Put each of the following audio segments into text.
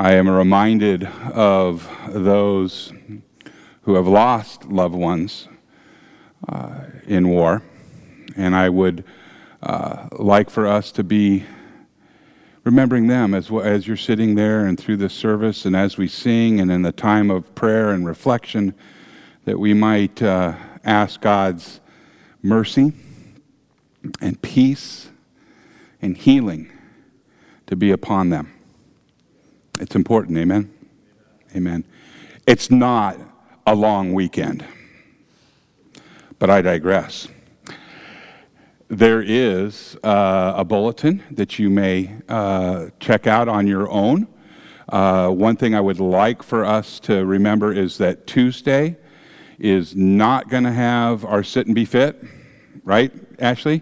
I am reminded of those who have lost loved ones uh, in war, and I would uh, like for us to be remembering them as, as you're sitting there and through the service and as we sing and in the time of prayer and reflection, that we might uh, ask God's mercy and peace and healing to be upon them. It's important, amen? Amen. It's not a long weekend, but I digress. There is uh, a bulletin that you may uh, check out on your own. Uh, one thing I would like for us to remember is that Tuesday is not going to have our sit and be fit, right, Ashley?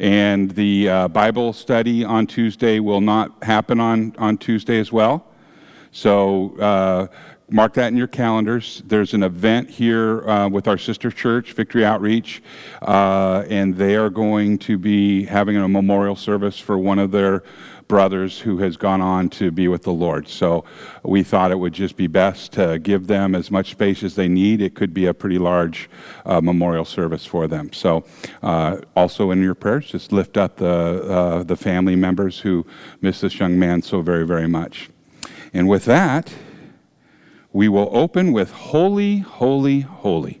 And the uh, Bible study on Tuesday will not happen on, on Tuesday as well. So uh, mark that in your calendars. There's an event here uh, with our sister church, Victory Outreach, uh, and they are going to be having a memorial service for one of their brothers who has gone on to be with the Lord. So we thought it would just be best to give them as much space as they need. It could be a pretty large uh, memorial service for them. So uh, also in your prayers, just lift up the, uh, the family members who miss this young man so very, very much. And with that, we will open with Holy, Holy, Holy.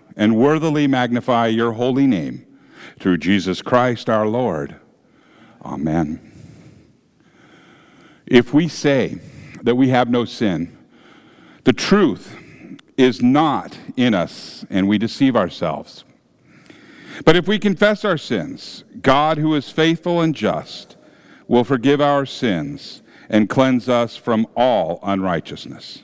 and worthily magnify your holy name through Jesus Christ our Lord. Amen. If we say that we have no sin, the truth is not in us and we deceive ourselves. But if we confess our sins, God, who is faithful and just, will forgive our sins and cleanse us from all unrighteousness.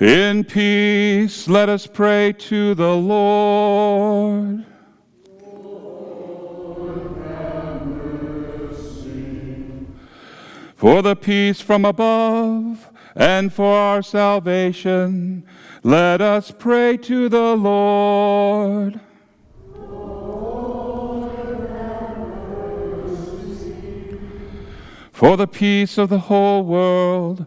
In peace, let us pray to the Lord. For the peace from above and for our salvation, let us pray to the Lord. For the peace of the whole world,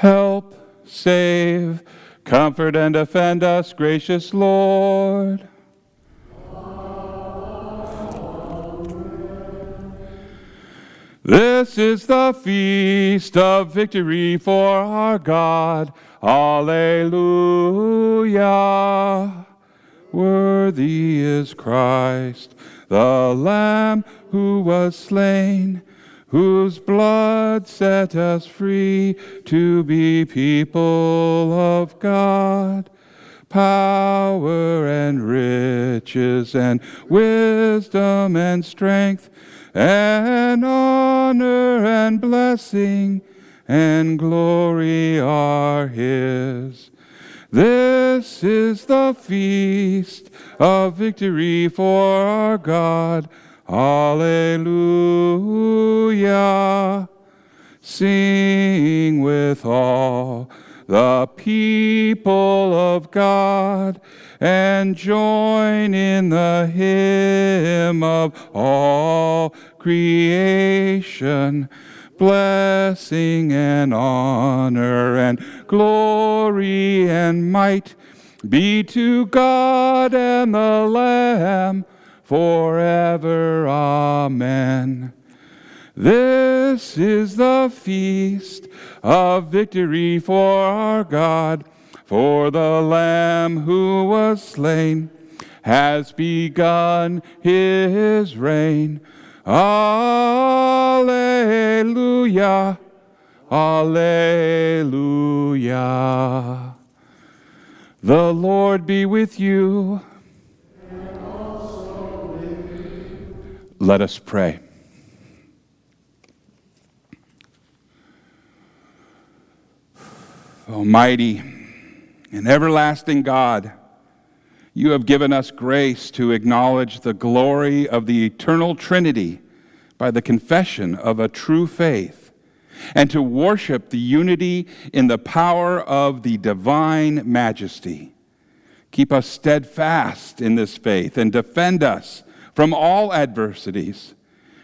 Help, save, comfort, and defend us, gracious Lord. This is the feast of victory for our God. Alleluia. Worthy is Christ, the Lamb who was slain whose blood set us free to be people of God. Power and riches and wisdom and strength and honor and blessing and glory are his. This is the feast of victory for our God Alleluia. Sing with all the people of God and join in the hymn of all creation. Blessing and honor and glory and might be to God and the Lamb forever. Amen. This is the feast of victory for our God, for the Lamb who was slain has begun his reign. Alleluia. Alleluia. The Lord be with you. Let us pray. Almighty and everlasting God, you have given us grace to acknowledge the glory of the eternal Trinity by the confession of a true faith, and to worship the unity in the power of the divine majesty. Keep us steadfast in this faith and defend us from all adversities.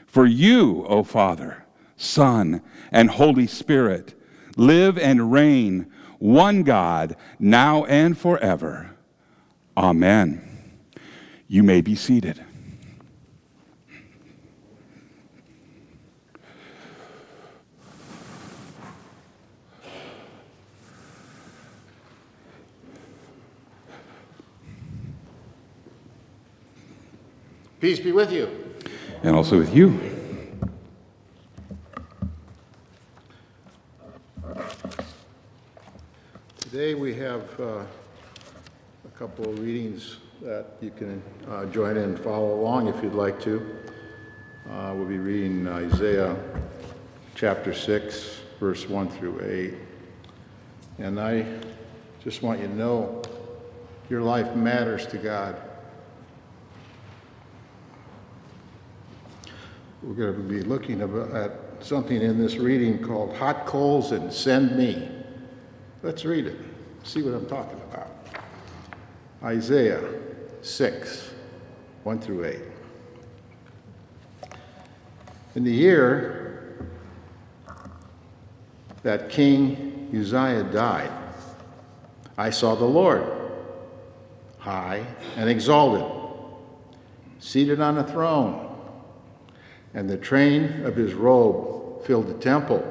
For you, O Father, Son, and Holy Spirit, live and reign, one God, now and forever. Amen. You may be seated. Peace be with you. And also with you. Today we have uh, a couple of readings that you can uh, join in and follow along if you'd like to. Uh, We'll be reading Isaiah chapter 6, verse 1 through 8. And I just want you to know your life matters to God. We're going to be looking at something in this reading called Hot Coals and Send Me. Let's read it, see what I'm talking about. Isaiah 6, 1 through 8. In the year that King Uzziah died, I saw the Lord, high and exalted, seated on a throne and the train of his robe filled the temple.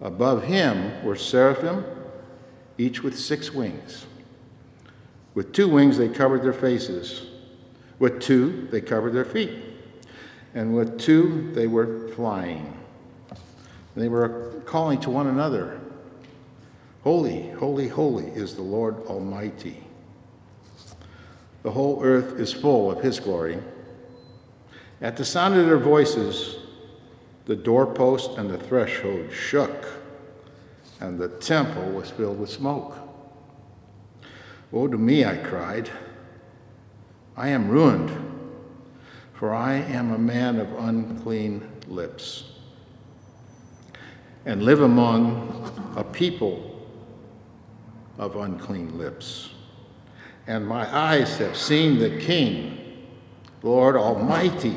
Above him were seraphim, each with six wings. With two wings they covered their faces, with two they covered their feet, and with two they were flying. They were calling to one another, Holy, holy, holy is the Lord Almighty. The whole earth is full of his glory. At the sound of their voices, the doorpost and the threshold shook, and the temple was filled with smoke. Woe to me, I cried. I am ruined, for I am a man of unclean lips, and live among a people of unclean lips. And my eyes have seen the King, Lord Almighty.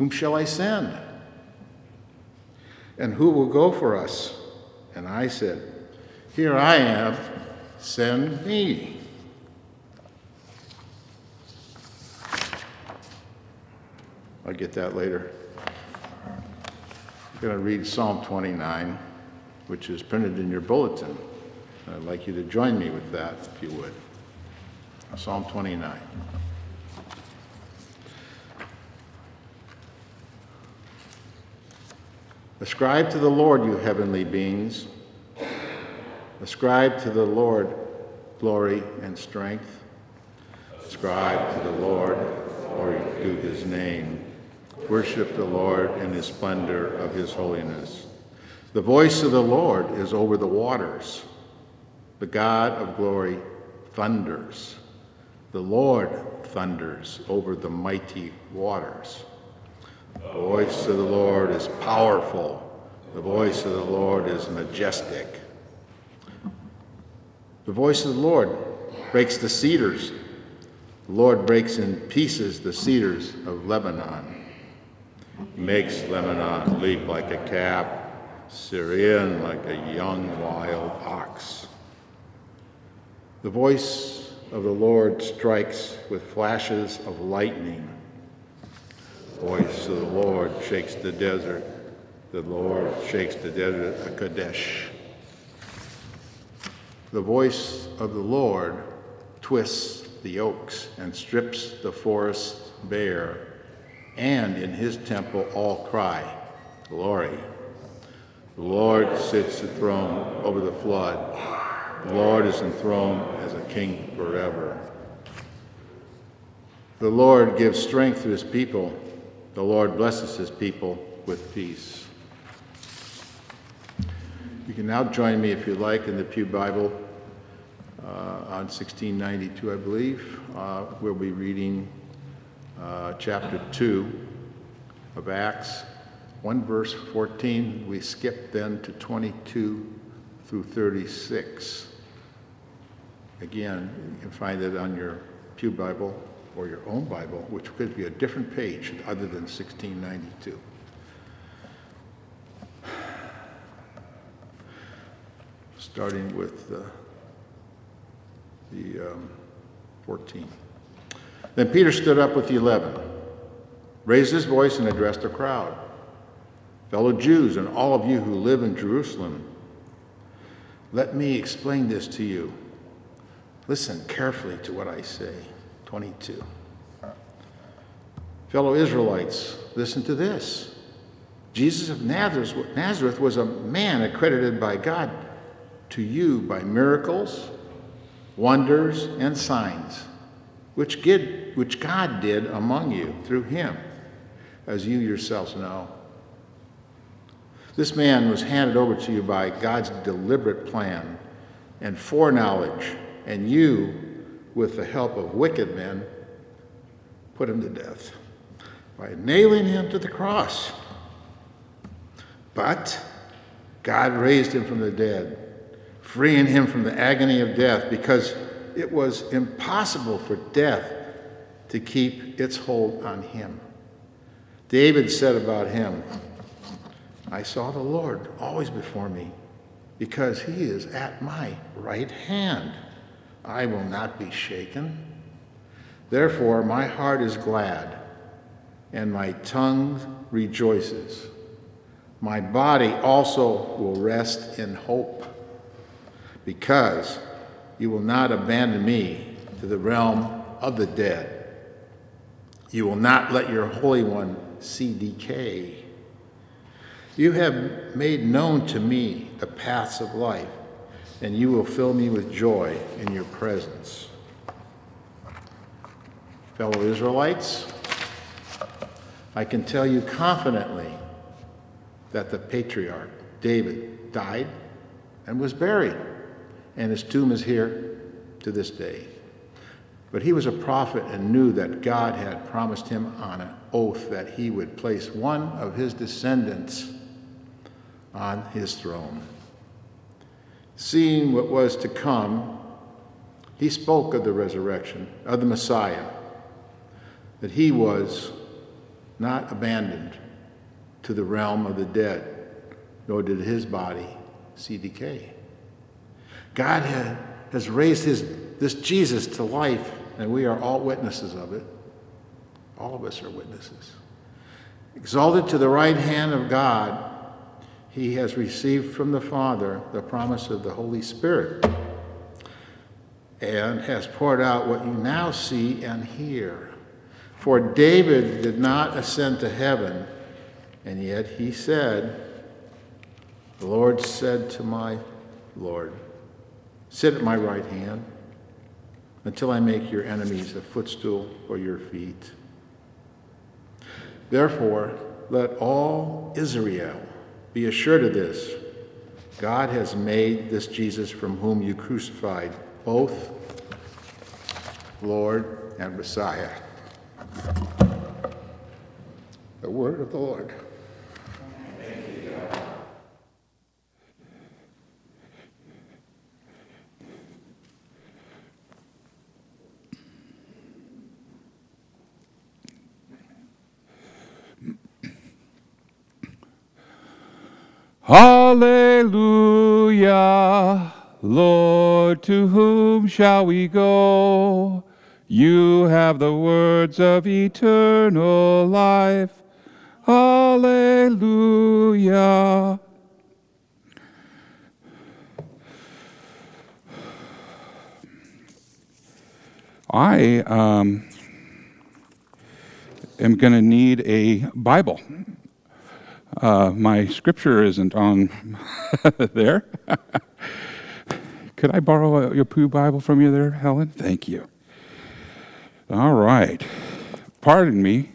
whom shall I send? And who will go for us? And I said, Here I am, send me. I'll get that later. I'm going to read Psalm 29, which is printed in your bulletin. I'd like you to join me with that, if you would. Psalm 29. Ascribe to the Lord, you heavenly beings. Ascribe to the Lord glory and strength. Ascribe to the Lord glory to his name. Worship the Lord in his splendor of his holiness. The voice of the Lord is over the waters. The God of glory thunders. The Lord thunders over the mighty waters. The voice of the Lord is powerful. The voice of the Lord is majestic. The voice of the Lord breaks the cedars. The Lord breaks in pieces the cedars of Lebanon. He makes Lebanon leap like a calf, Sirion like a young wild ox. The voice of the Lord strikes with flashes of lightning. Voice of the Lord shakes the desert. The Lord shakes the desert of Kadesh. The voice of the Lord twists the oaks and strips the forests bare, and in his temple all cry, Glory. The Lord sits enthroned over the flood. The Lord is enthroned as a king forever. The Lord gives strength to his people. The Lord blesses his people with peace. You can now join me, if you like, in the Pew Bible uh, on 1692, I believe. Uh, we'll be reading uh, chapter 2 of Acts, 1 verse 14. We skip then to 22 through 36. Again, you can find it on your Pew Bible or your own Bible, which could be a different page other than 1692. Starting with uh, the um, 14. Then Peter stood up with the eleven, raised his voice, and addressed the crowd Fellow Jews, and all of you who live in Jerusalem, let me explain this to you. Listen carefully to what I say. 22. Fellow Israelites, listen to this. Jesus of Nazareth was a man accredited by God to you by miracles, wonders, and signs, which, God did among you through him, as you yourselves know. This man was handed over to you by God's deliberate plan and foreknowledge, and you, with the help of wicked men, put him to death by nailing him to the cross. But God raised him from the dead, freeing him from the agony of death, because it was impossible for death to keep its hold on him. David said about him, I saw the Lord always before me, because he is at my right hand. I will not be shaken. Therefore, my heart is glad, and my tongue rejoices. My body also will rest in hope, because you will not abandon me to the realm of the dead. You will not let your Holy One see decay. You have made known to me the paths of life, and you will fill me with joy in your presence. Fellow Israelites, I can tell you confidently that the patriarch David died and was buried, and his tomb is here to this day. But he was a prophet and knew that God had promised him on an oath that he would place one of his descendants on his throne. Seeing what was to come, he spoke of the resurrection of the Messiah, that he was not abandoned to the realm of the dead, nor did his body see decay. God had, has raised his, this Jesus to life, and we are all witnesses of it. All of us are witnesses. Exalted to the right hand of God, he has received from the Father the promise of the Holy Spirit and has poured out what you now see and hear. For David did not ascend to heaven, and yet he said, The Lord said to my Lord, Sit at my right hand until I make your enemies a footstool for your feet. Therefore, let all Israel be assured of this God has made this Jesus from whom you crucified both Lord and Messiah. The word of the Lord. Hallelujah. Lord, to whom shall we go? You have the words of eternal life. Hallelujah. I um, am going to need a Bible. Uh, my scripture isn't on there. Could I borrow a, your Pew Bible from you there, Helen? Thank you. All right. Pardon me.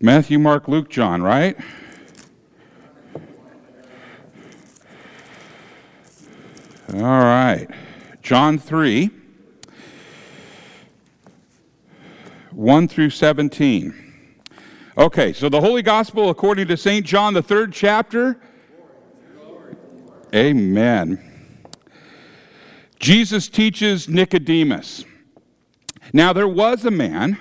Matthew, Mark, Luke, John, right? All right. John 3, 1 through 17. Okay, so the Holy Gospel according to St. John, the third chapter. Amen. Jesus teaches Nicodemus. Now there was a man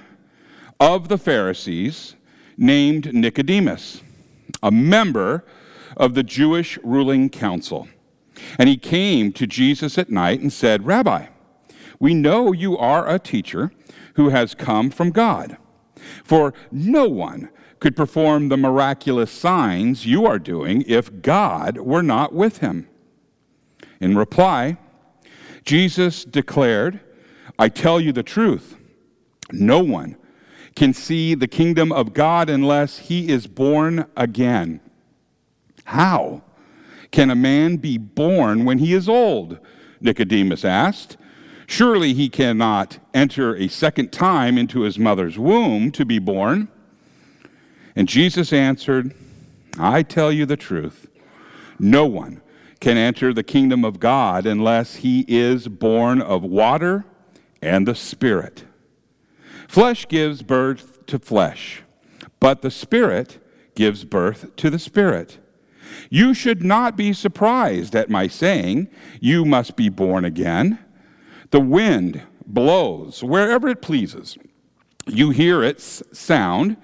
of the Pharisees named Nicodemus, a member of the Jewish ruling council. And he came to Jesus at night and said, Rabbi, we know you are a teacher who has come from God. For no one could perform the miraculous signs you are doing if God were not with him. In reply, Jesus declared, I tell you the truth. No one can see the kingdom of God unless he is born again. How can a man be born when he is old? Nicodemus asked. Surely he cannot enter a second time into his mother's womb to be born. And Jesus answered, I tell you the truth. No one can enter the kingdom of God unless he is born of water and the Spirit. Flesh gives birth to flesh, but the Spirit gives birth to the Spirit. You should not be surprised at my saying, You must be born again. The wind blows wherever it pleases. You hear its sound,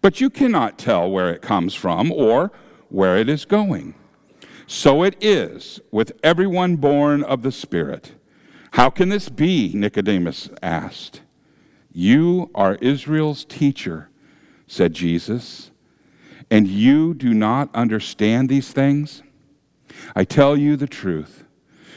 but you cannot tell where it comes from or where it is going. So it is with everyone born of the Spirit. How can this be? Nicodemus asked. You are Israel's teacher, said Jesus, and you do not understand these things? I tell you the truth.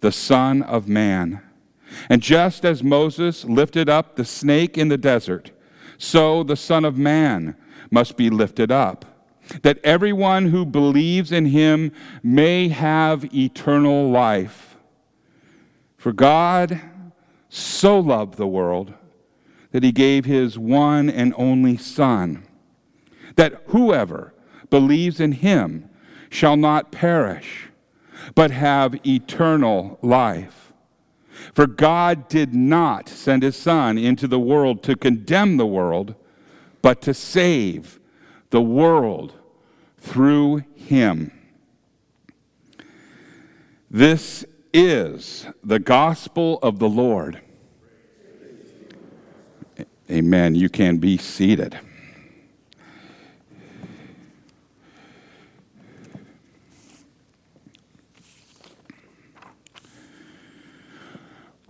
the Son of Man. And just as Moses lifted up the snake in the desert, so the Son of Man must be lifted up, that everyone who believes in him may have eternal life. For God so loved the world that he gave his one and only Son, that whoever believes in him shall not perish, but have eternal life. For God did not send his Son into the world to condemn the world, but to save the world through him. This is the gospel of the Lord. Amen. You can be seated.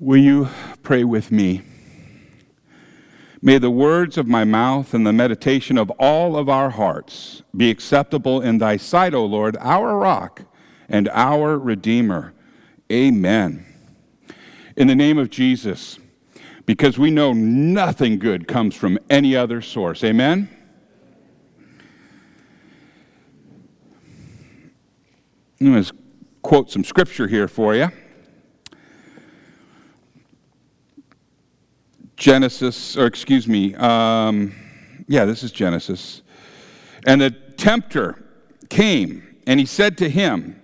Will you pray with me? May the words of my mouth and the meditation of all of our hearts be acceptable in thy sight, O Lord, our rock and our Redeemer. Amen. In the name of Jesus, because we know nothing good comes from any other source. Amen. I'm going to quote some scripture here for you. Genesis, or excuse me, um, yeah, this is Genesis. And the tempter came and he said to him,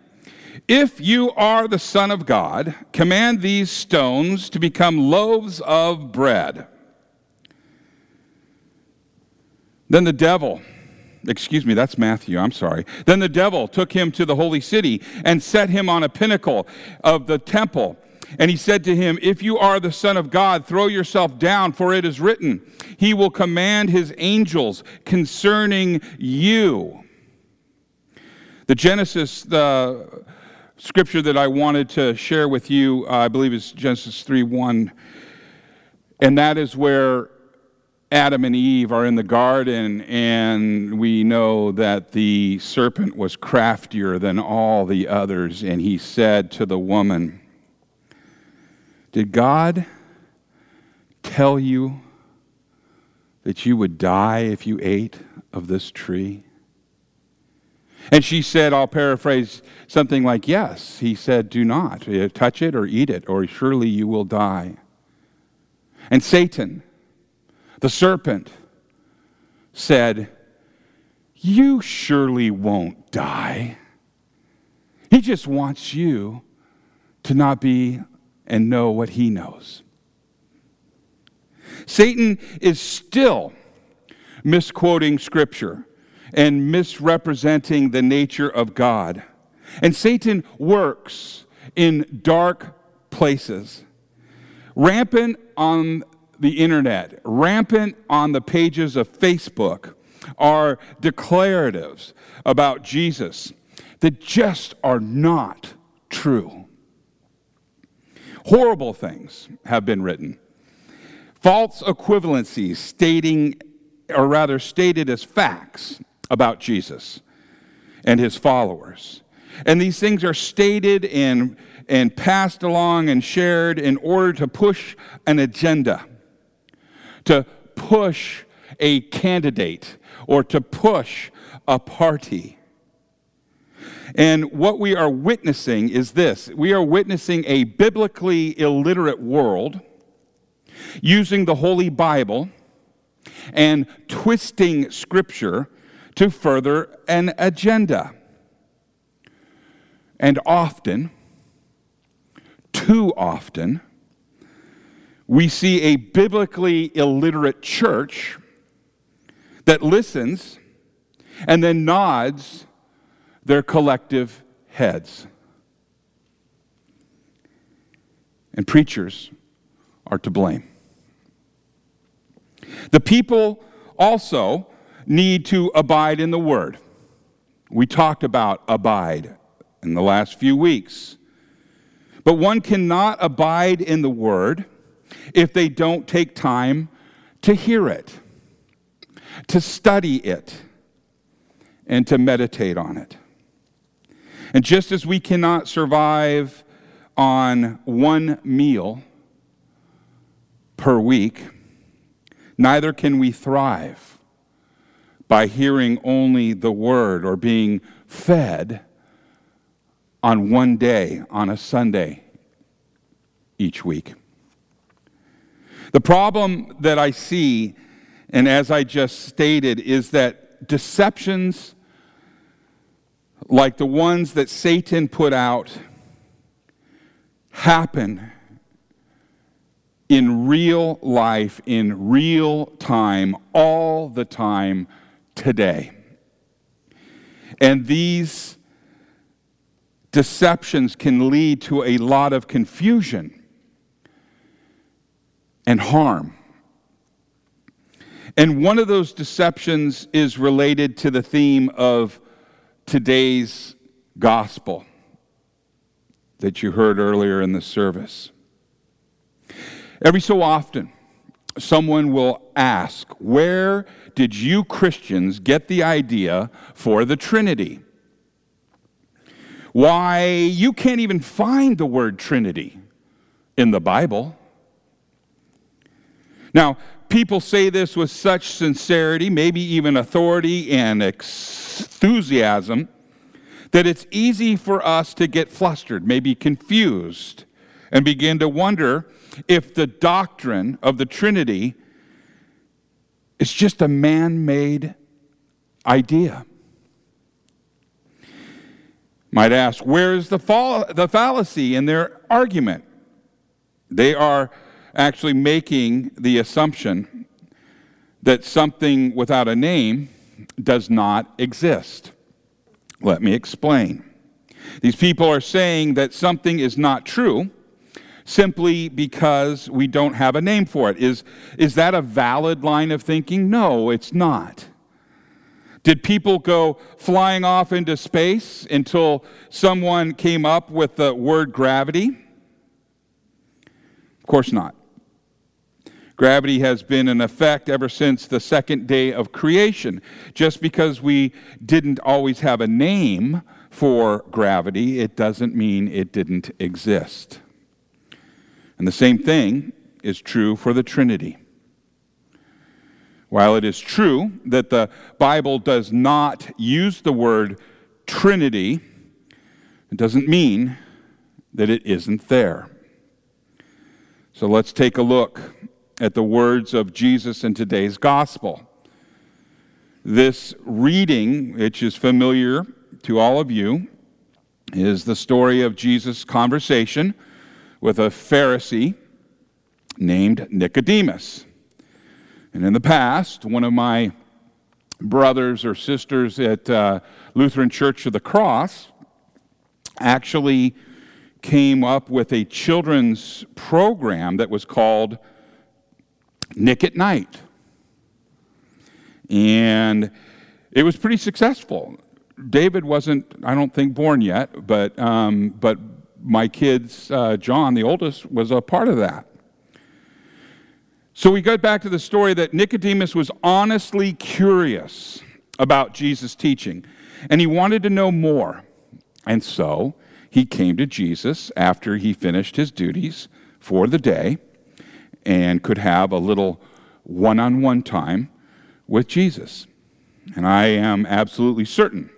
If you are the Son of God, command these stones to become loaves of bread. Then the devil, excuse me, that's Matthew, I'm sorry. Then the devil took him to the holy city and set him on a pinnacle of the temple. And he said to him, If you are the Son of God, throw yourself down, for it is written, He will command His angels concerning you. The Genesis, the scripture that I wanted to share with you, uh, I believe is Genesis 3 1. And that is where Adam and Eve are in the garden, and we know that the serpent was craftier than all the others. And he said to the woman, Did God tell you that you would die if you ate of this tree? And she said, I'll paraphrase something like, Yes. He said, Do not eh, touch it or eat it, or surely you will die. And Satan, the serpent, said, You surely won't die. He just wants you to not be and know what he knows. Satan is still misquoting Scripture and misrepresenting the nature of God. And Satan works in dark places, rampant on the internet, rampant on the pages of Facebook, are declaratives about Jesus that just are not true. Horrible things have been written. False equivalencies stating, or rather stated as facts, about Jesus and his followers. And these things are stated and, and passed along and shared in order to push an agenda, to push a candidate, or to push a party. And what we are witnessing is this we are witnessing a biblically illiterate world using the Holy Bible and twisting Scripture to further an agenda. And often, too often, we see a biblically illiterate church that listens and then nods their collective heads. And preachers are to blame. The people also need to abide in the Word. We talked about abide in the last few weeks. But one cannot abide in the Word if they don't take time to hear it, to study it, and to meditate on it. And just as we cannot survive on one meal per week, neither can we thrive by hearing only the word or being fed on one day, on a Sunday each week. The problem that I see, and as I just stated, is that deceptions like the ones that Satan put out happen in real life, in real time, all the time today. And these deceptions can lead to a lot of confusion and harm. And one of those deceptions is related to the theme of today's gospel that you heard earlier in the service. Every so often, someone will ask, Where did you Christians get the idea for the Trinity? Why, you can't even find the word Trinity in the Bible. Now, people say this with such sincerity, maybe even authority and enthusiasm, that it's easy for us to get flustered, maybe confused, and begin to wonder if the doctrine of the Trinity is just a man made idea. Might ask, where is the, fall, the fallacy in their argument? They are actually making the assumption that something without a name does not exist. Let me explain. These people are saying that something is not true simply because we don't have a name for it. Is, is that a valid line of thinking? No, it's not. Did people go flying off into space until someone came up with the word gravity? Of course not. Gravity has been in effect ever since the second day of creation. Just because we didn't always have a name for gravity, it doesn't mean it didn't exist. And the same thing is true for the Trinity. While it is true that the Bible does not use the word Trinity, it doesn't mean that it isn't there. So let's take a look at the words of Jesus in today's gospel. This reading, which is familiar to all of you, is the story of Jesus' conversation with a Pharisee named Nicodemus. And in the past, one of my brothers or sisters at uh, Lutheran Church of the Cross actually came up with a children's program that was called Nick at Night. And it was pretty successful. David wasn't, I don't think, born yet, but, um, but my kids, uh, John, the oldest, was a part of that. So we go back to the story that Nicodemus was honestly curious about Jesus' teaching, and he wanted to know more. And so he came to Jesus after he finished his duties for the day and could have a little one on one time with Jesus. And I am absolutely certain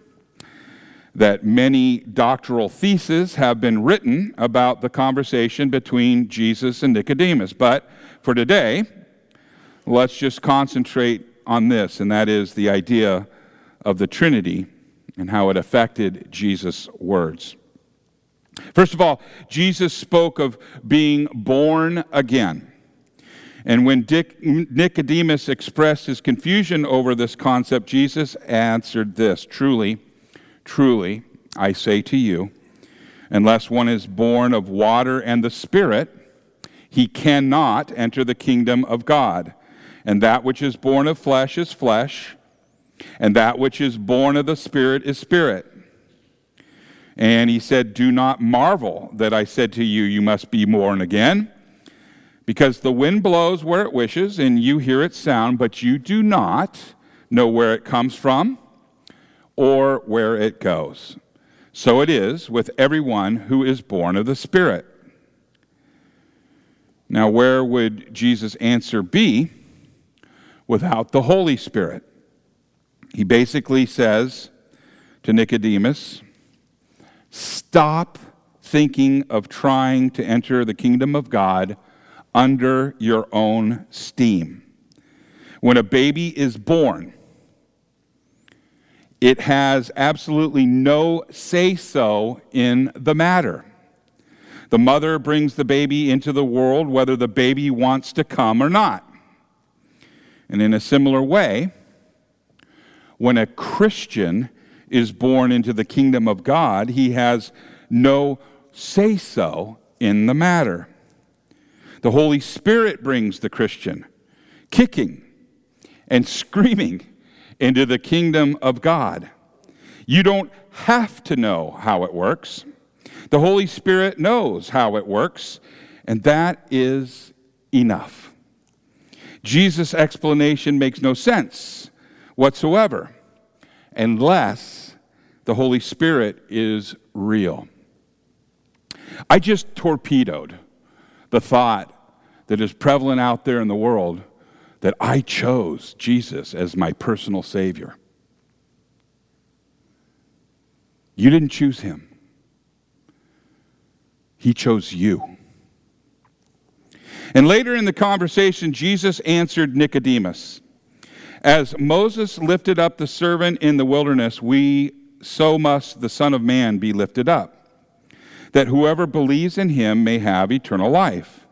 that many doctoral theses have been written about the conversation between Jesus and Nicodemus. But for today, let's just concentrate on this, and that is the idea of the Trinity and how it affected Jesus' words. First of all, Jesus spoke of being born again. And when Dick, Nicodemus expressed his confusion over this concept, Jesus answered this Truly, Truly, I say to you, unless one is born of water and the Spirit, he cannot enter the kingdom of God. And that which is born of flesh is flesh, and that which is born of the Spirit is spirit. And he said, Do not marvel that I said to you, You must be born again. Because the wind blows where it wishes, and you hear its sound, but you do not know where it comes from or where it goes. So it is with everyone who is born of the Spirit. Now, where would Jesus' answer be without the Holy Spirit? He basically says to Nicodemus, Stop thinking of trying to enter the kingdom of God under your own steam. When a baby is born, it has absolutely no say so in the matter. The mother brings the baby into the world whether the baby wants to come or not. And in a similar way, when a Christian is born into the kingdom of God, he has no say so in the matter. The Holy Spirit brings the Christian kicking and screaming into the kingdom of God. You don't have to know how it works. The Holy Spirit knows how it works, and that is enough. Jesus' explanation makes no sense whatsoever unless the Holy Spirit is real. I just torpedoed the thought that is prevalent out there in the world that I chose Jesus as my personal Savior. You didn't choose him, He chose you. And later in the conversation, Jesus answered Nicodemus As Moses lifted up the servant in the wilderness, we so must the Son of Man be lifted up, that whoever believes in him may have eternal life.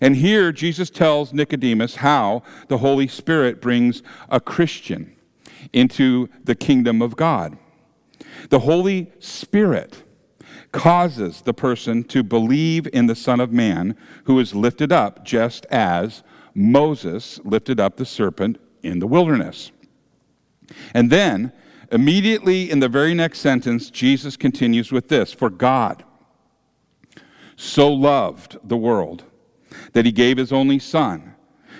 And here Jesus tells Nicodemus how the Holy Spirit brings a Christian into the kingdom of God. The Holy Spirit causes the person to believe in the Son of Man who is lifted up, just as Moses lifted up the serpent in the wilderness. And then, immediately in the very next sentence, Jesus continues with this For God so loved the world that he gave his only Son,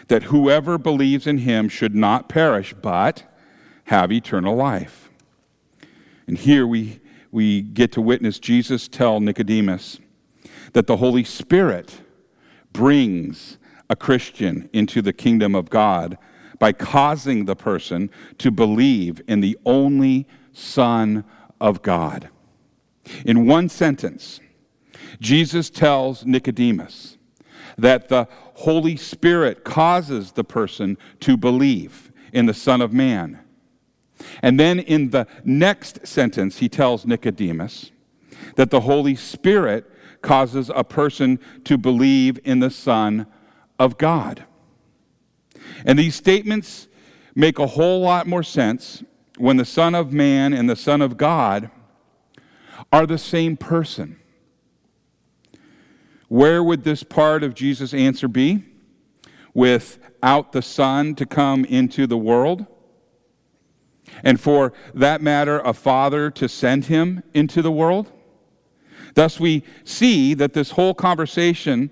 that whoever believes in him should not perish, but have eternal life. And here we, we get to witness Jesus tell Nicodemus that the Holy Spirit brings a Christian into the kingdom of God by causing the person to believe in the only Son of God. In one sentence, Jesus tells Nicodemus that the Holy Spirit causes the person to believe in the Son of Man. And then in the next sentence, he tells Nicodemus that the Holy Spirit causes a person to believe in the Son of God. And these statements make a whole lot more sense when the Son of Man and the Son of God are the same person. Where would this part of Jesus' answer be? Without the Son to come into the world? And for that matter, a father to send him into the world? Thus, we see that this whole conversation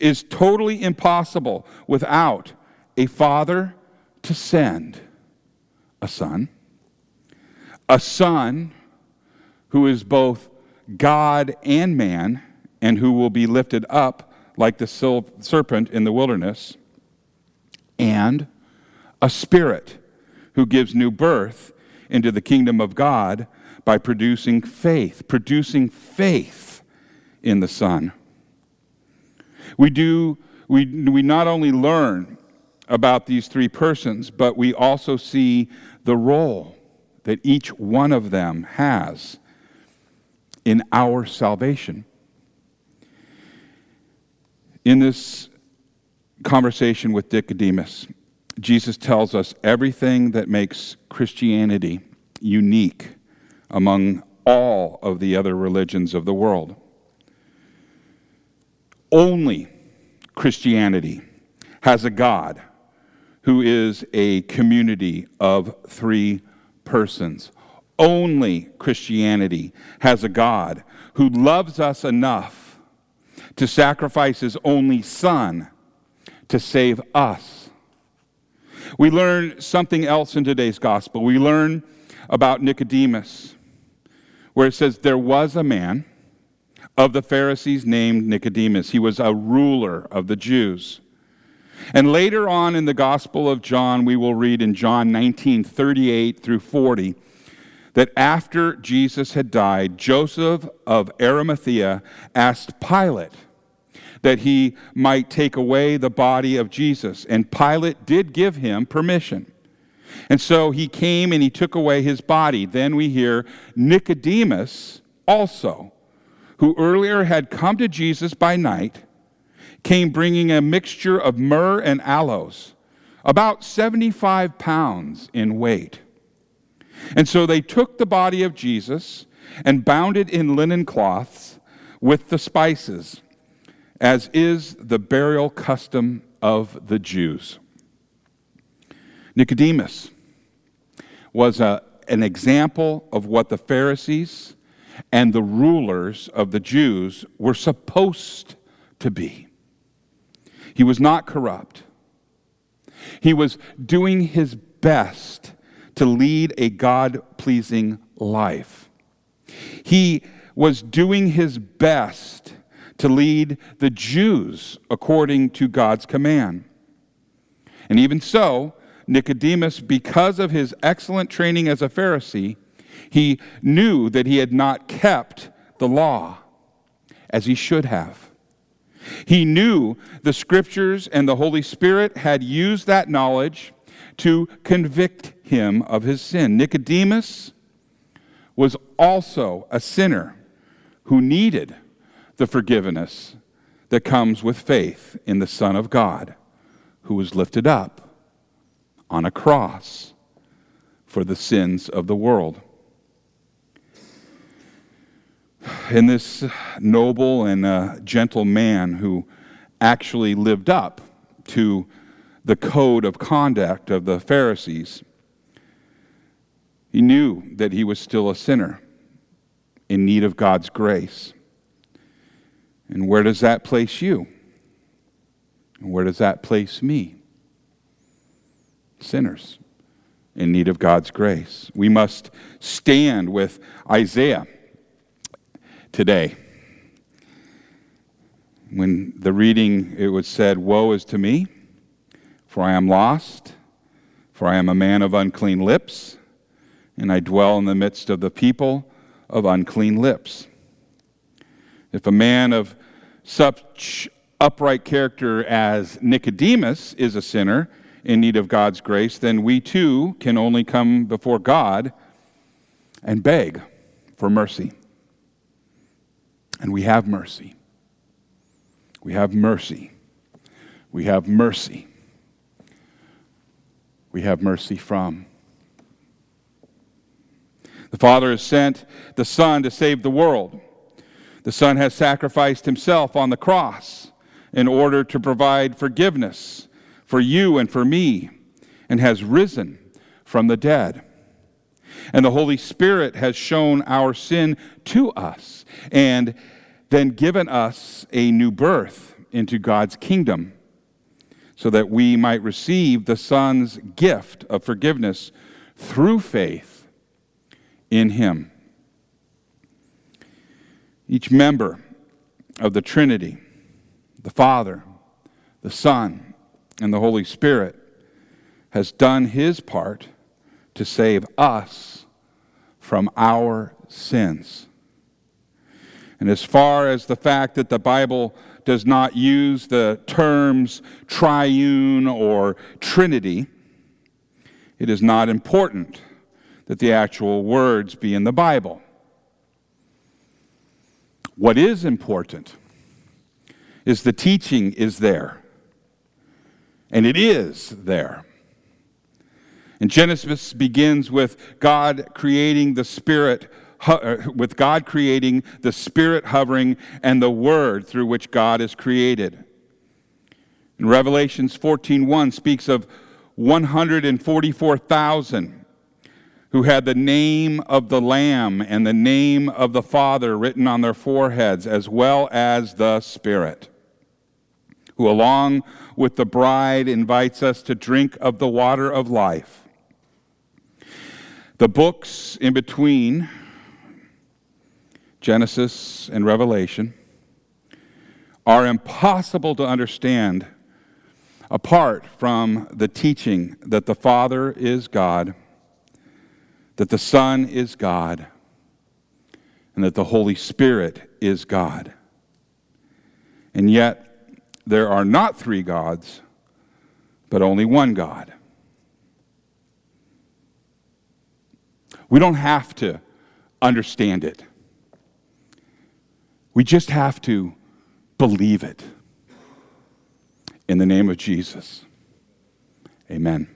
is totally impossible without a father to send a son, a son who is both God and man, and who will be lifted up like the serpent in the wilderness, and a spirit who gives new birth into the kingdom of God by producing faith, producing faith in the Son. We do we, we not only learn about these three persons, but we also see the role that each one of them has in our salvation. In this conversation with Nicodemus, Jesus tells us everything that makes Christianity unique among all of the other religions of the world. Only Christianity has a God who is a community of three persons. Only Christianity has a God who loves us enough to sacrifice his only Son to save us. We learn something else in today's gospel. We learn about Nicodemus, where it says, There was a man of the Pharisees named Nicodemus. He was a ruler of the Jews. And later on in the Gospel of John, we will read in John 19 38 through 40 that after Jesus had died, Joseph of Arimathea asked Pilate that he might take away the body of Jesus. And Pilate did give him permission. And so he came and he took away his body. Then we hear Nicodemus also who earlier had come to Jesus by night, came bringing a mixture of myrrh and aloes, about 75 pounds in weight. And so they took the body of Jesus and bound it in linen cloths with the spices, as is the burial custom of the Jews. Nicodemus was a, an example of what the Pharisees and the rulers of the Jews were supposed to be. He was not corrupt. He was doing his best to lead a God pleasing life. He was doing his best to lead the Jews according to God's command. And even so, Nicodemus, because of his excellent training as a Pharisee, he knew that he had not kept the law as he should have. He knew the scriptures and the Holy Spirit had used that knowledge to convict him of his sin. Nicodemus was also a sinner who needed the forgiveness that comes with faith in the Son of God, who was lifted up on a cross for the sins of the world. And this noble and uh, gentle man who actually lived up to the code of conduct of the Pharisees, he knew that he was still a sinner in need of God's grace. And where does that place you? And where does that place me? Sinners in need of God's grace. We must stand with Isaiah today. When the reading, it was said, Woe is to me, for I am lost, for I am a man of unclean lips, and I dwell in the midst of the people of unclean lips. If a man of such upright character as Nicodemus is a sinner in need of God's grace, then we too can only come before God and beg for mercy. And we have mercy. We have mercy. We have mercy. We have mercy from. The Father has sent the Son to save the world. The Son has sacrificed himself on the cross in order to provide forgiveness for you and for me, and has risen from the dead. And the Holy Spirit has shown our sin to us and then given us a new birth into God's kingdom so that we might receive the Son's gift of forgiveness through faith in Him. Each member of the Trinity, the Father, the Son, and the Holy Spirit, has done his part to save us from our sins. And as far as the fact that the Bible does not use the terms triune or trinity, it is not important that the actual words be in the Bible. What is important is the teaching is there. And it is there. And Genesis begins with God creating the Spirit, uh, with God creating the Spirit hovering and the Word through which God is created. And Revelations 14:1 speaks of 144,000 who had the name of the Lamb and the name of the Father written on their foreheads, as well as the Spirit, who, along with the bride, invites us to drink of the water of life. The books in between Genesis and Revelation are impossible to understand apart from the teaching that the Father is God that the Son is God and that the Holy Spirit is God. And yet, there are not three gods, but only one God. We don't have to understand it. We just have to believe it. In the name of Jesus, amen.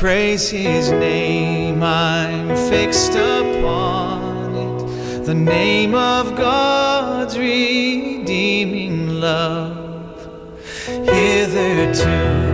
Praise his name, I'm fixed upon it, the name of God's redeeming love. Hitherto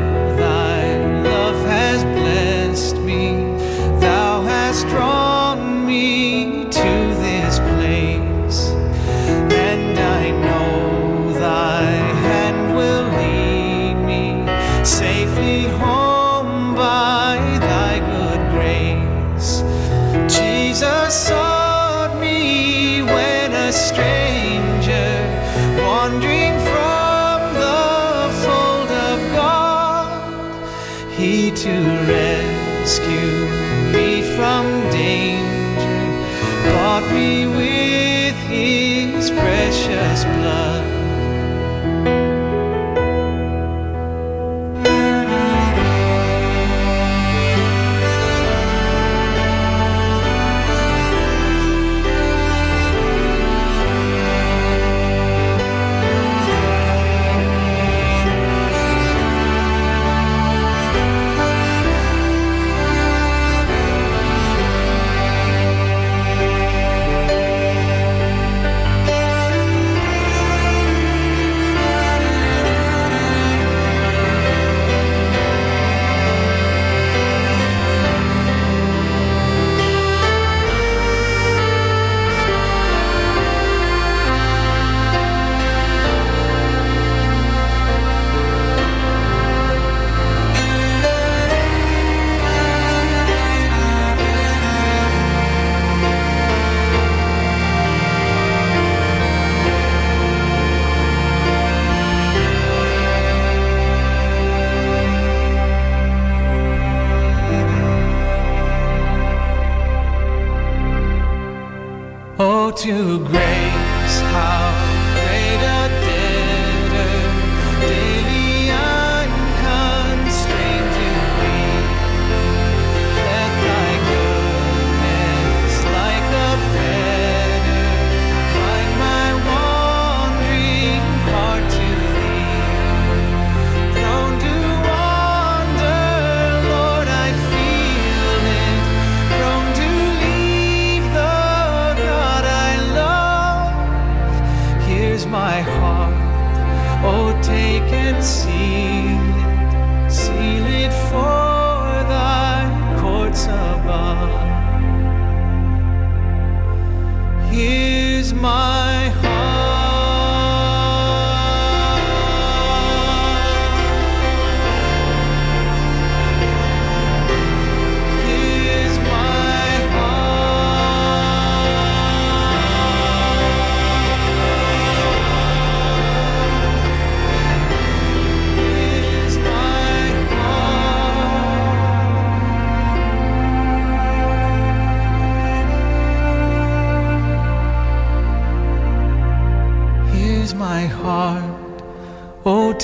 take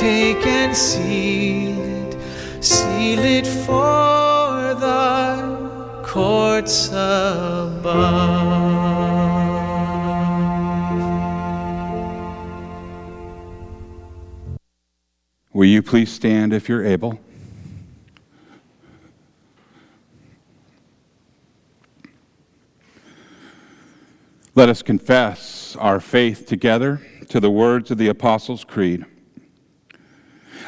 take and seal it, seal it for courts above. Will you please stand if you're able? Let us confess our faith together to the words of the Apostles' Creed.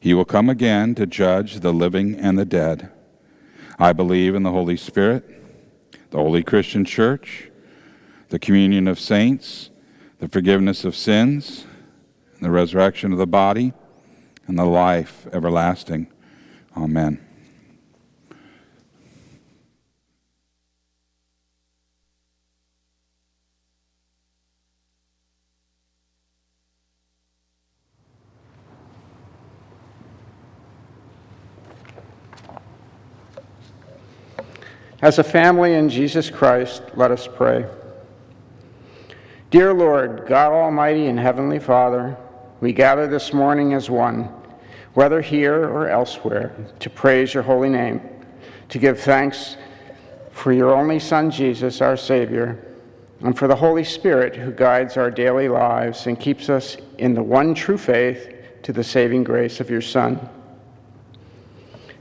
He will come again to judge the living and the dead. I believe in the Holy Spirit, the holy Christian church, the communion of saints, the forgiveness of sins, the resurrection of the body, and the life everlasting. Amen. As a family in Jesus Christ, let us pray. Dear Lord, God Almighty and Heavenly Father, we gather this morning as one, whether here or elsewhere, to praise your holy name, to give thanks for your only Son, Jesus, our Savior, and for the Holy Spirit who guides our daily lives and keeps us in the one true faith to the saving grace of your Son.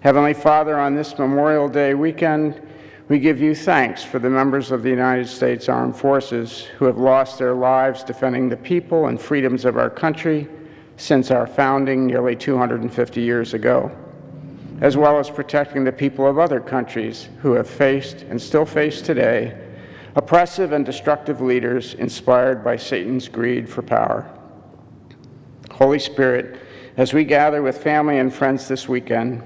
Heavenly Father, on this Memorial Day weekend, we give you thanks for the members of the United States Armed Forces who have lost their lives defending the people and freedoms of our country since our founding nearly 250 years ago, as well as protecting the people of other countries who have faced and still face today oppressive and destructive leaders inspired by Satan's greed for power. Holy Spirit, as we gather with family and friends this weekend,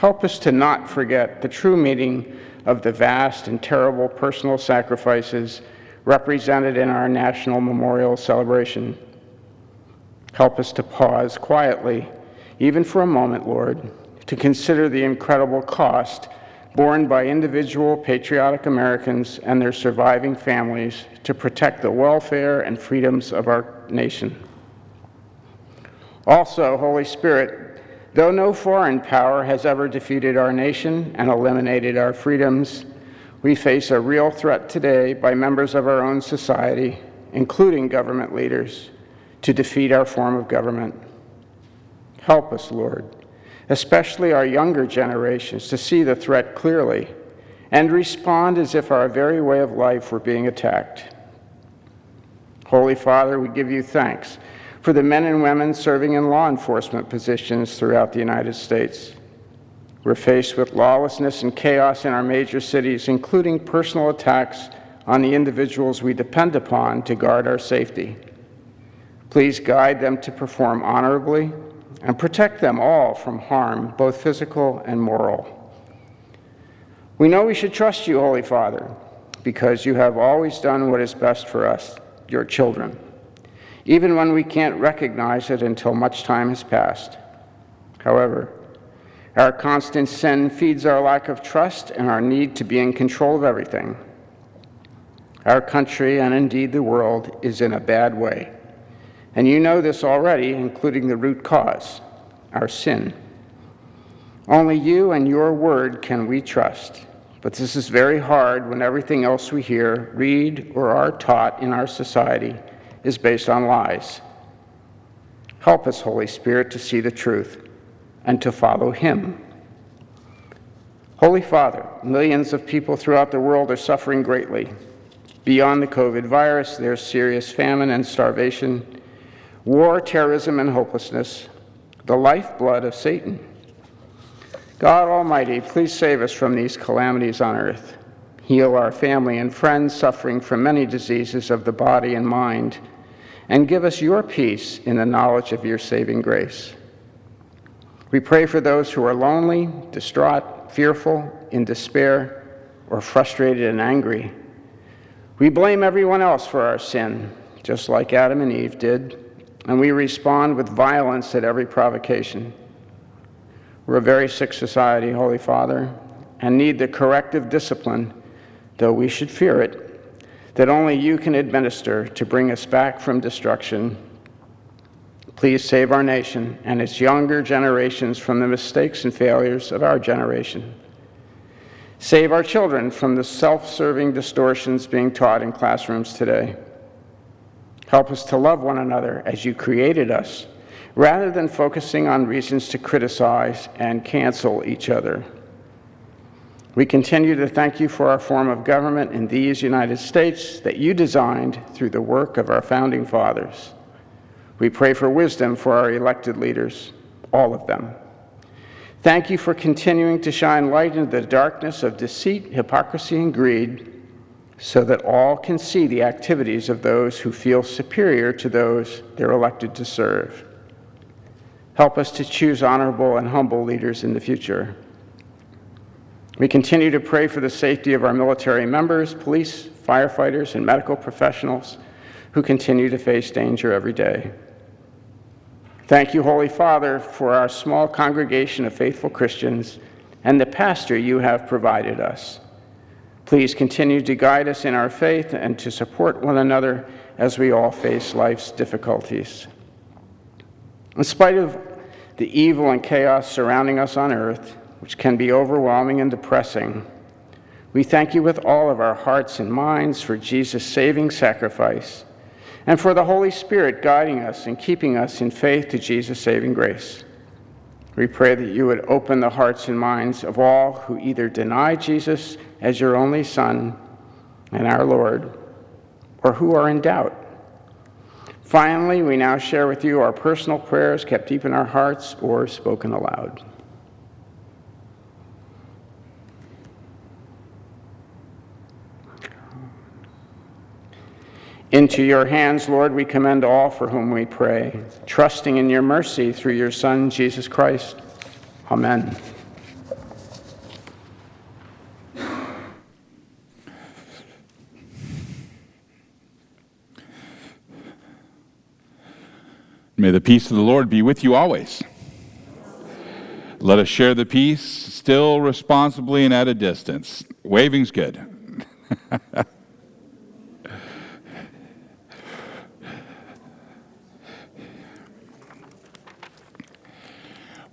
Help us to not forget the true meaning of the vast and terrible personal sacrifices represented in our national memorial celebration. Help us to pause quietly, even for a moment, Lord, to consider the incredible cost borne by individual patriotic Americans and their surviving families to protect the welfare and freedoms of our nation. Also, Holy Spirit, Though no foreign power has ever defeated our nation and eliminated our freedoms, we face a real threat today by members of our own society, including government leaders, to defeat our form of government. Help us, Lord, especially our younger generations, to see the threat clearly and respond as if our very way of life were being attacked. Holy Father, we give you thanks for the men and women serving in law enforcement positions throughout the United States. We're faced with lawlessness and chaos in our major cities, including personal attacks on the individuals we depend upon to guard our safety. Please guide them to perform honorably and protect them all from harm, both physical and moral. We know we should trust you, Holy Father, because you have always done what is best for us, your children even when we can't recognize it until much time has passed. However, our constant sin feeds our lack of trust and our need to be in control of everything. Our country, and indeed the world, is in a bad way. And you know this already, including the root cause our sin. Only you and your word can we trust. But this is very hard when everything else we hear, read, or are taught in our society is based on lies. Help us, Holy Spirit, to see the truth and to follow Him. Holy Father, millions of people throughout the world are suffering greatly. Beyond the COVID virus, there's serious famine and starvation, war, terrorism, and hopelessness, the lifeblood of Satan. God Almighty, please save us from these calamities on earth. Heal our family and friends suffering from many diseases of the body and mind and give us your peace in the knowledge of your saving grace. We pray for those who are lonely, distraught, fearful, in despair, or frustrated and angry. We blame everyone else for our sin, just like Adam and Eve did, and we respond with violence at every provocation. We're a very sick society, Holy Father, and need the corrective discipline, though we should fear it, that only you can administer to bring us back from destruction. Please save our nation and its younger generations from the mistakes and failures of our generation. Save our children from the self serving distortions being taught in classrooms today. Help us to love one another as you created us, rather than focusing on reasons to criticize and cancel each other. We continue to thank you for our form of government in these United States that you designed through the work of our founding fathers. We pray for wisdom for our elected leaders, all of them. Thank you for continuing to shine light into the darkness of deceit, hypocrisy, and greed so that all can see the activities of those who feel superior to those they're elected to serve. Help us to choose honorable and humble leaders in the future. We continue to pray for the safety of our military members, police, firefighters, and medical professionals who continue to face danger every day. Thank you, Holy Father, for our small congregation of faithful Christians and the pastor you have provided us. Please continue to guide us in our faith and to support one another as we all face life's difficulties. In spite of the evil and chaos surrounding us on earth, which can be overwhelming and depressing, we thank you with all of our hearts and minds for Jesus' saving sacrifice and for the Holy Spirit guiding us and keeping us in faith to Jesus' saving grace. We pray that you would open the hearts and minds of all who either deny Jesus as your only Son and our Lord, or who are in doubt. Finally, we now share with you our personal prayers kept deep in our hearts or spoken aloud. Into your hands, Lord, we commend all for whom we pray, trusting in your mercy through your Son, Jesus Christ. Amen. May the peace of the Lord be with you always. Let us share the peace still responsibly and at a distance. Waving's good.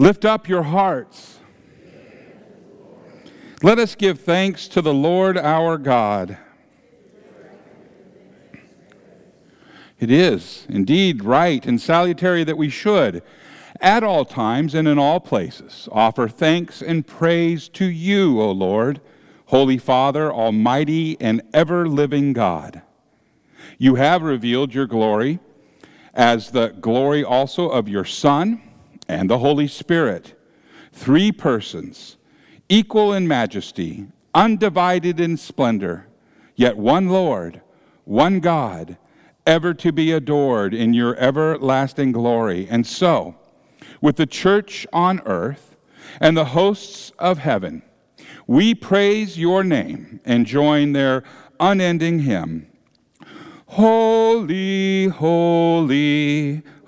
Lift up your hearts. Let us give thanks to the Lord our God. It is indeed right and salutary that we should, at all times and in all places, offer thanks and praise to you, O Lord, Holy Father, Almighty and ever living God. You have revealed your glory as the glory also of your Son and the Holy Spirit, three persons, equal in majesty, undivided in splendor, yet one Lord, one God ever to be adored in your everlasting glory. And so, with the church on earth and the hosts of heaven, we praise your name and join their unending hymn. Holy, holy,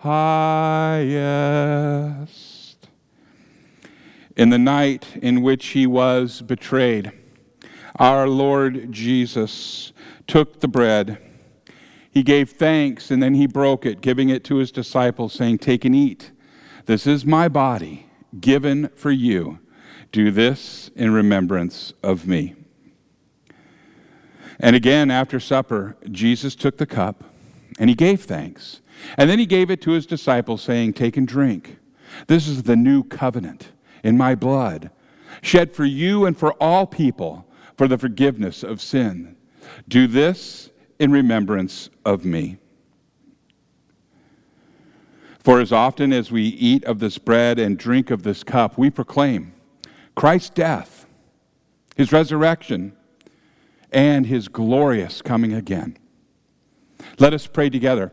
highest. In the night in which he was betrayed, our Lord Jesus took the bread he gave thanks and then he broke it, giving it to his disciples, saying, Take and eat. This is my body given for you. Do this in remembrance of me. And again, after supper, Jesus took the cup and he gave thanks. And then he gave it to his disciples, saying, Take and drink. This is the new covenant in my blood, shed for you and for all people for the forgiveness of sin. Do this in remembrance of me. For as often as we eat of this bread and drink of this cup, we proclaim Christ's death, his resurrection, and his glorious coming again. Let us pray together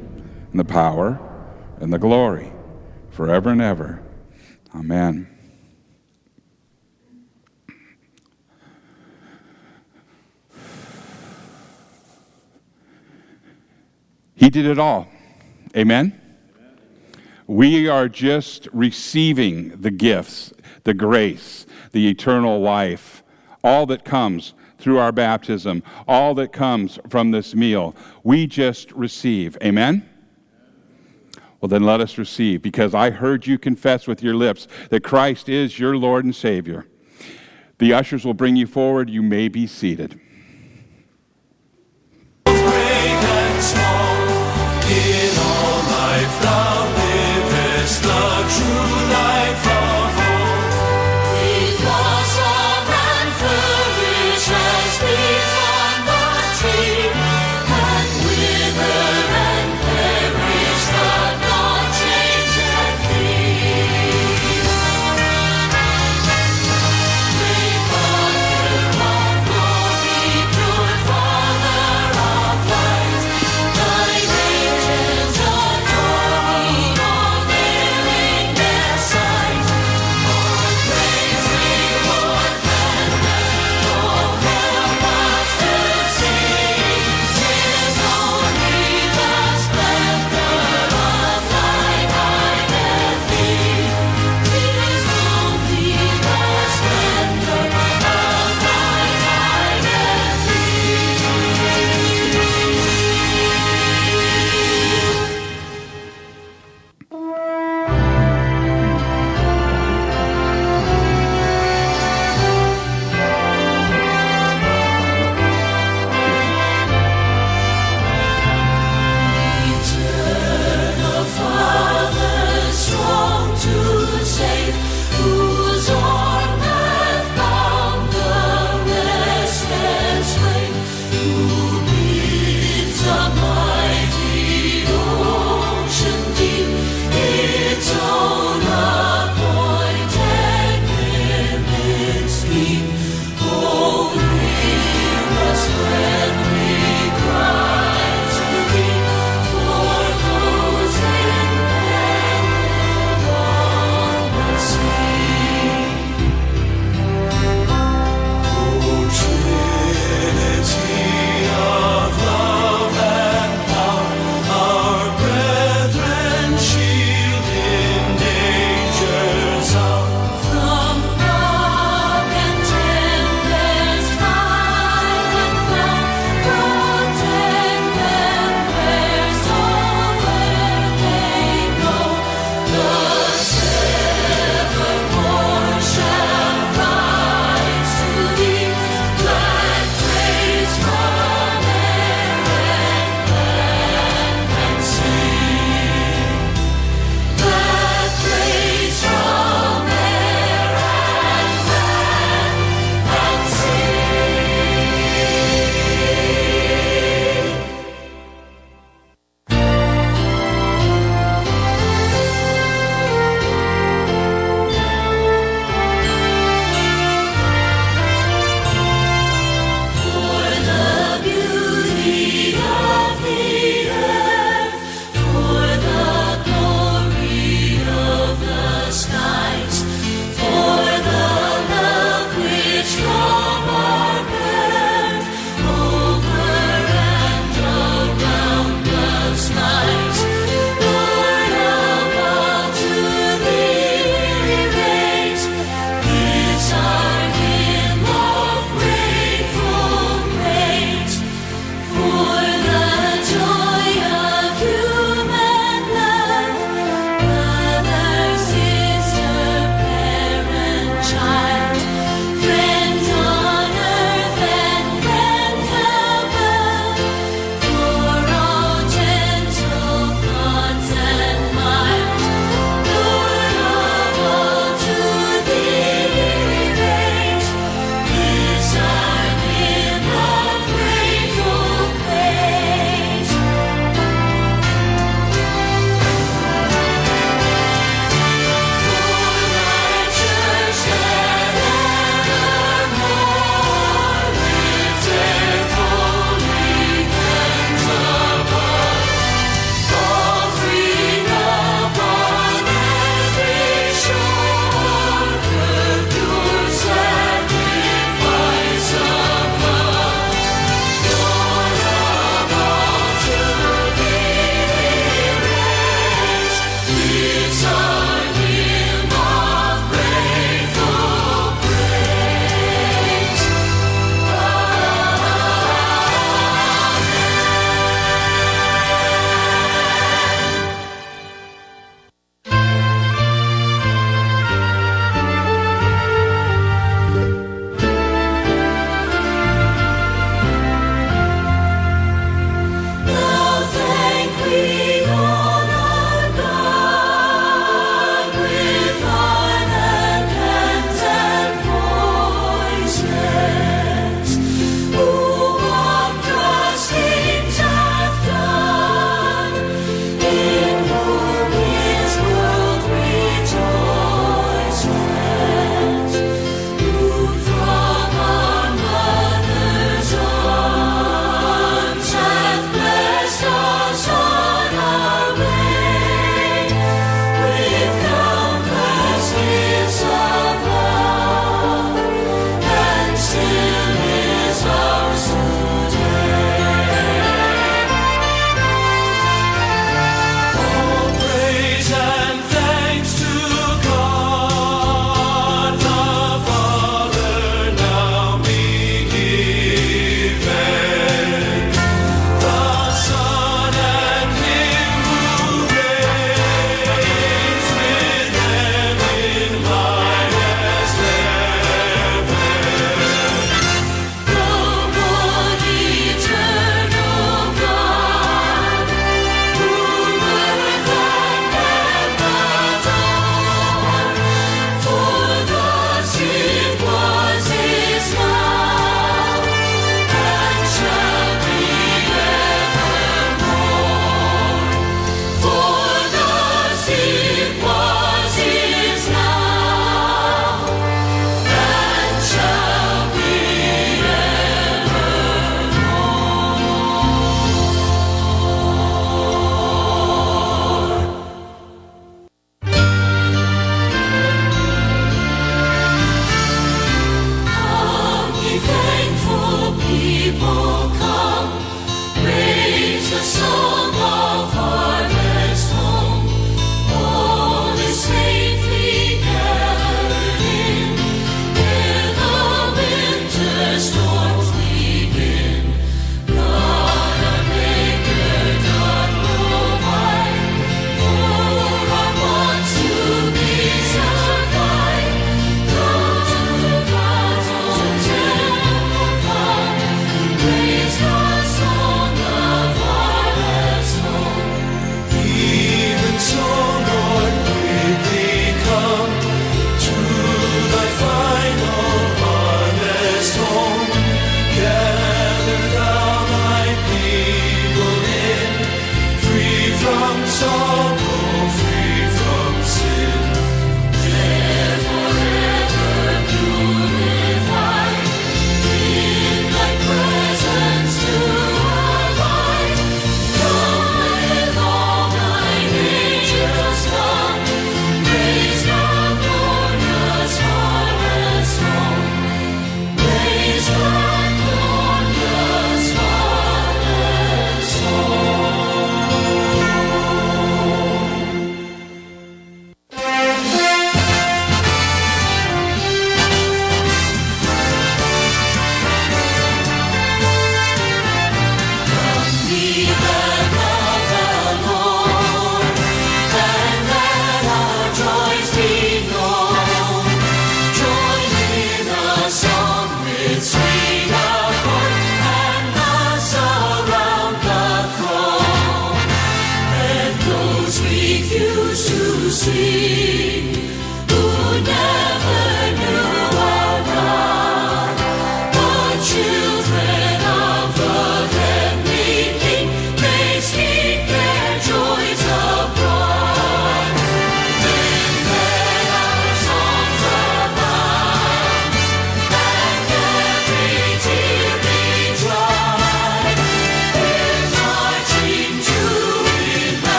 and the power and the glory forever and ever. Amen. He did it all. Amen? Amen? We are just receiving the gifts, the grace, the eternal life, all that comes through our baptism, all that comes from this meal. We just receive. Amen? Well, then let us receive, because I heard you confess with your lips that Christ is your Lord and Savior. The ushers will bring you forward. You may be seated.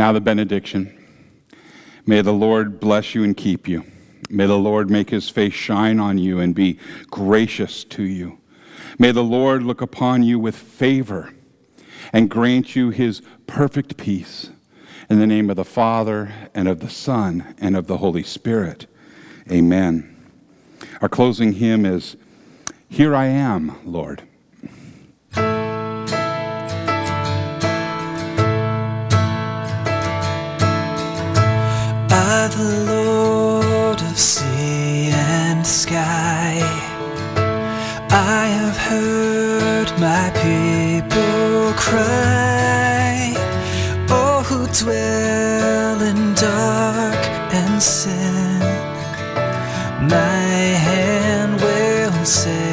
Now the benediction. May the Lord bless you and keep you. May the Lord make his face shine on you and be gracious to you. May the Lord look upon you with favor and grant you his perfect peace. In the name of the Father, and of the Son, and of the Holy Spirit. Amen. Our closing hymn is Here I Am, Lord. By the Lord of sea and sky. I have heard my people cry, oh, who dwell in dark and sin. My hand will save.